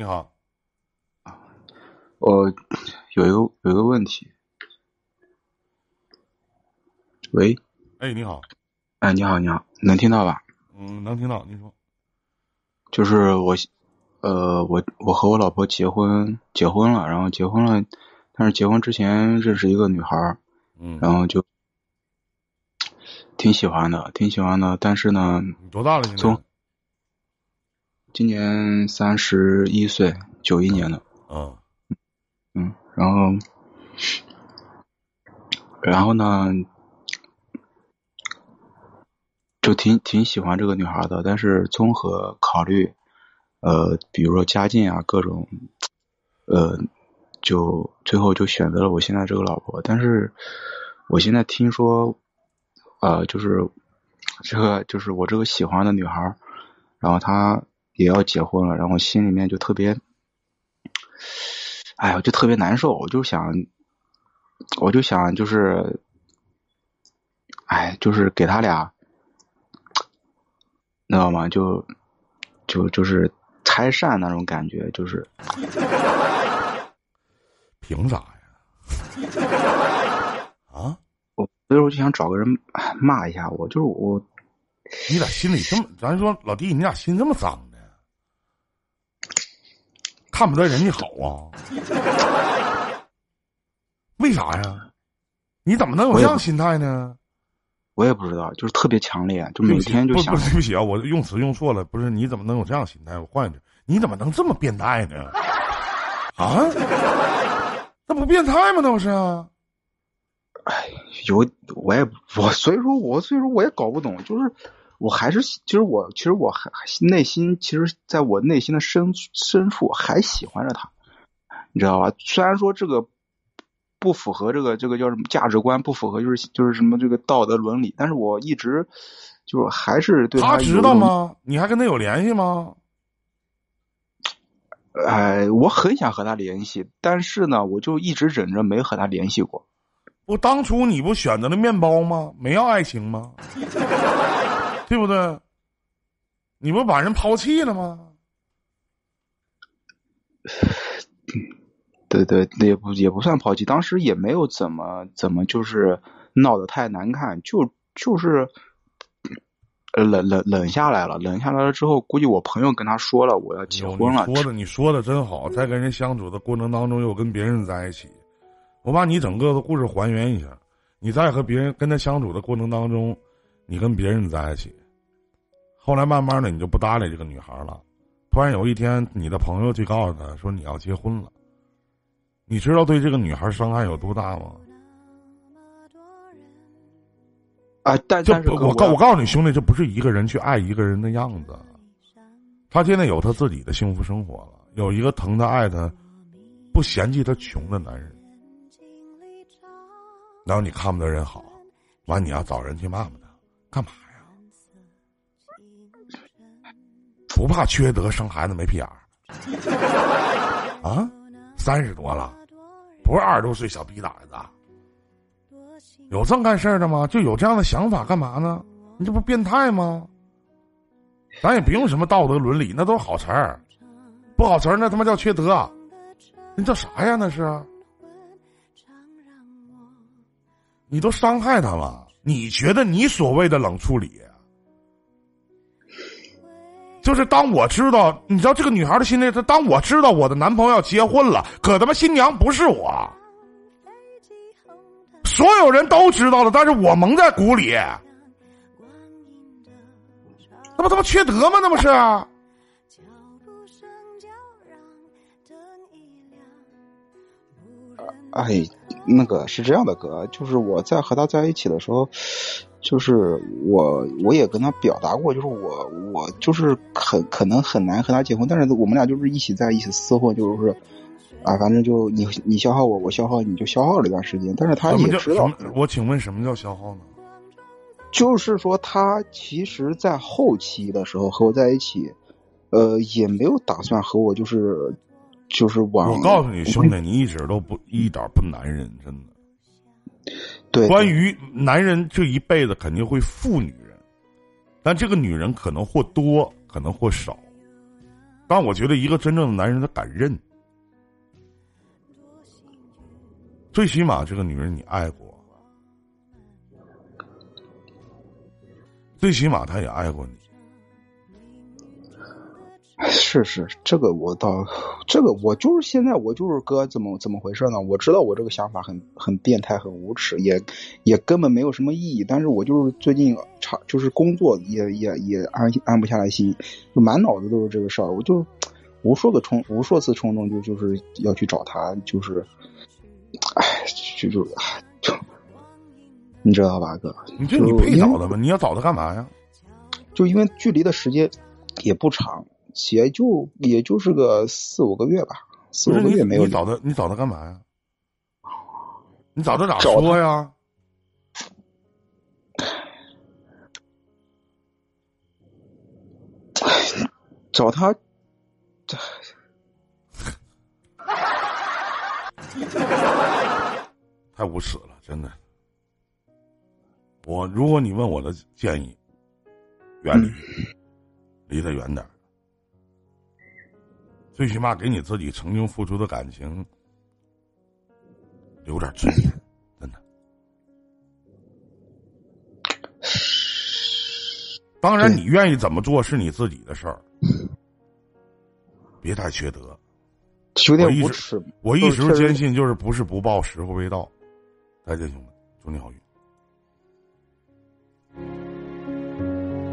你好，我有一个有一个问题。喂，哎，你好，哎，你好，你好，能听到吧？嗯，能听到，你说，就是我，呃，我我和我老婆结婚结婚了，然后结婚了，但是结婚之前认识一个女孩儿，嗯，然后就挺喜欢的，挺喜欢的，但是呢，你多大了？现在从今年三十一岁，九一年的，嗯嗯，然后，然后呢，就挺挺喜欢这个女孩的，但是综合考虑，呃，比如说家境啊，各种，呃，就最后就选择了我现在这个老婆。但是我现在听说，呃，就是这个就是我这个喜欢的女孩，然后她也要结婚了，然后心里面就特别。哎呀，就特别难受，我就想，我就想，就是，哎，就是给他俩，知道吗？就就就是拆散那种感觉，就是。凭啥呀？啊？我所以说就想找个人骂一下我，就是我。你咋心里这么？咱说老弟，你咋心这么脏呢？看不得人家好啊？为啥呀？你怎么能有这样心态呢？我也不知道，就是特别强烈，就每天就想。不，对不起啊，我用词用错了。不是，你怎么能有这样心态？我换一句，你怎么能这么变态呢？啊？那不变态吗？那不是？哎，有我也我，所以说我所以说我也搞不懂，就是我还是其实我其实我还内心其实在我内心的深深处还喜欢着他，你知道吧？虽然说这个。不符合这个这个叫什么价值观，不符合就是就是什么这个道德伦理，但是我一直就是还是对他知道吗？你还跟他有联系吗？哎，我很想和他联系，但是呢，我就一直忍着没和他联系过。我当初你不选择了面包吗？没要爱情吗？对不对？你不把人抛弃了吗？对对，也不也不算抛弃，当时也没有怎么怎么就是闹得太难看，就就是冷冷冷下来了，冷下来了之后，估计我朋友跟他说了我要结婚了。说的你说的真好，在跟人相处的过程当中又跟别人在一起，我把你整个的故事还原一下，你在和别人跟他相处的过程当中，你跟别人在一起，后来慢慢的你就不搭理这个女孩了，突然有一天你的朋友去告诉他说你要结婚了。你知道对这个女孩伤害有多大吗？啊，但但是我告我告诉你兄弟，这不是一个人去爱一个人的样子。他现在有他自己的幸福生活了，有一个疼他爱他、不嫌弃他穷的男人。然后你看不得人好，完你要找人去骂骂他，干嘛呀？不怕缺德生孩子没屁眼儿啊？三十多了。不是二十多岁小逼崽子，有这么干事的吗？就有这样的想法干嘛呢？你这不变态吗？咱也不用什么道德伦理，那都是好词儿，不好词儿那他妈叫缺德，那叫啥呀？那是，你都伤害他了，你觉得你所谓的冷处理？就是当我知道，你知道这个女孩的心里，她当我知道我的男朋友结婚了，可他妈新娘不是我，所有人都知道了，但是我蒙在鼓里，那不他妈缺德吗？那不是？哎，那个是这样的，哥，就是我在和他在一起的时候。就是我，我也跟他表达过，就是我，我就是很可能很难和他结婚，但是我们俩就是一起在一起厮混，就是，啊，反正就你你消耗我，我消耗你，就消耗了一段时间。但是他也知道，我请问什么叫消耗呢？就是说他其实，在后期的时候和我在一起，呃，也没有打算和我就是就是往。我告诉你，兄弟，你一直都不一点不男人，真的。对，关于男人这一辈子肯定会负女人，但这个女人可能或多，可能或少。但我觉得一个真正的男人他敢认，最起码这个女人你爱过，最起码他也爱过你。是是，这个我倒，这个我就是现在我就是哥，怎么怎么回事呢？我知道我这个想法很很变态，很无耻，也也根本没有什么意义。但是我就是最近差就是工作也也也安安不下来心，就满脑子都是这个事儿。我就无数个冲无数次冲动，就就是要去找他，就是，哎，就就就，你知道吧，哥？你就你配找他吧？你要找他干嘛呀？就因为距离的时间也不长。也就也就是个四五个月吧，四五个月没有。你找他，你找他干嘛呀？你找他咋说呀？找他，太无耻了，真的。我如果你问我的建议，远离，离他远点。最起码给你自己曾经付出的感情留点尊严，真的。当然，你愿意怎么做是你自己的事儿，别太缺德。有点无耻。我一直坚信，就是不是不报，时候未到。再见，兄弟，祝你好运。